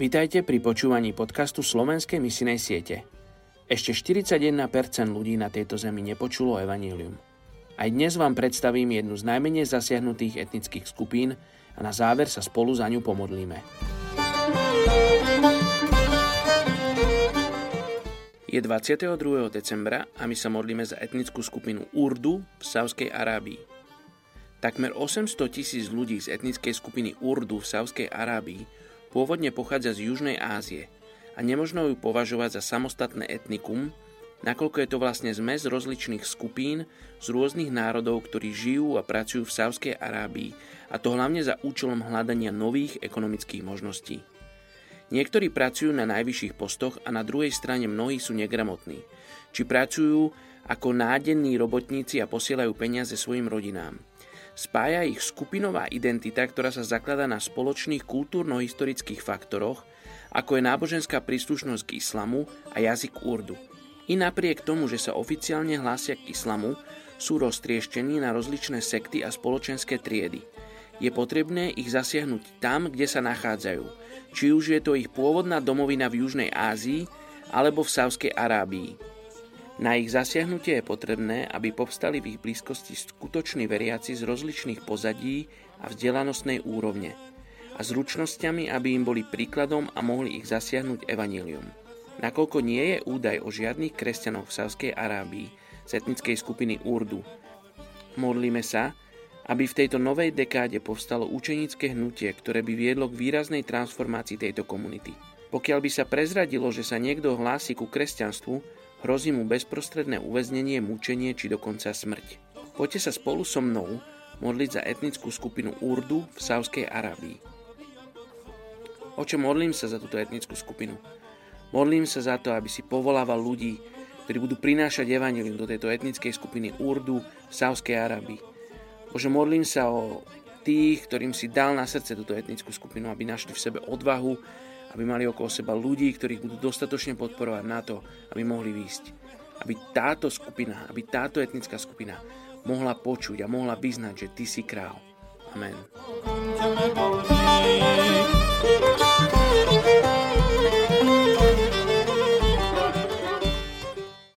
Vítajte pri počúvaní podcastu Slovenskej misinej siete. Ešte 41% ľudí na tejto zemi nepočulo evanílium. Aj dnes vám predstavím jednu z najmenej zasiahnutých etnických skupín a na záver sa spolu za ňu pomodlíme. Je 22. decembra a my sa modlíme za etnickú skupinu Urdu v Sávskej Arábii. Takmer 800 tisíc ľudí z etnickej skupiny Urdu v Sávskej Arábii pôvodne pochádza z Južnej Ázie a nemožno ju považovať za samostatné etnikum, nakoľko je to vlastne zmes rozličných skupín z rôznych národov, ktorí žijú a pracujú v Sávskej Arábii a to hlavne za účelom hľadania nových ekonomických možností. Niektorí pracujú na najvyšších postoch a na druhej strane mnohí sú negramotní, či pracujú ako nádenní robotníci a posielajú peniaze svojim rodinám – Spája ich skupinová identita, ktorá sa zakladá na spoločných kultúrno-historických faktoroch, ako je náboženská príslušnosť k islamu a jazyk urdu. I napriek tomu, že sa oficiálne hlásia k islamu, sú roztrieštení na rozličné sekty a spoločenské triedy. Je potrebné ich zasiahnuť tam, kde sa nachádzajú, či už je to ich pôvodná domovina v Južnej Ázii alebo v Sávskej Arábii. Na ich zasiahnutie je potrebné, aby povstali v ich blízkosti skutoční veriaci z rozličných pozadí a vzdelanostnej úrovne a zručnosťami, aby im boli príkladom a mohli ich zasiahnuť evanílium. Nakoľko nie je údaj o žiadnych kresťanoch v Sávskej Arábii z etnickej skupiny Urdu, modlíme sa, aby v tejto novej dekáde povstalo učenické hnutie, ktoré by viedlo k výraznej transformácii tejto komunity. Pokiaľ by sa prezradilo, že sa niekto hlási ku kresťanstvu, Hrozí mu bezprostredné uväznenie, mučenie či dokonca smrť. Poďte sa spolu so mnou modliť za etnickú skupinu Urdu v Sávskej Arábii. Oče, modlím sa za túto etnickú skupinu. Modlím sa za to, aby si povolával ľudí, ktorí budú prinášať evanilium do tejto etnickej skupiny Urdu v Sávskej Arábii. Bože, modlím sa o tých, ktorým si dal na srdce túto etnickú skupinu, aby našli v sebe odvahu aby mali okolo seba ľudí, ktorých budú dostatočne podporovať na to, aby mohli výjsť. Aby táto skupina, aby táto etnická skupina mohla počuť a mohla vyznať, že ty si král. Amen.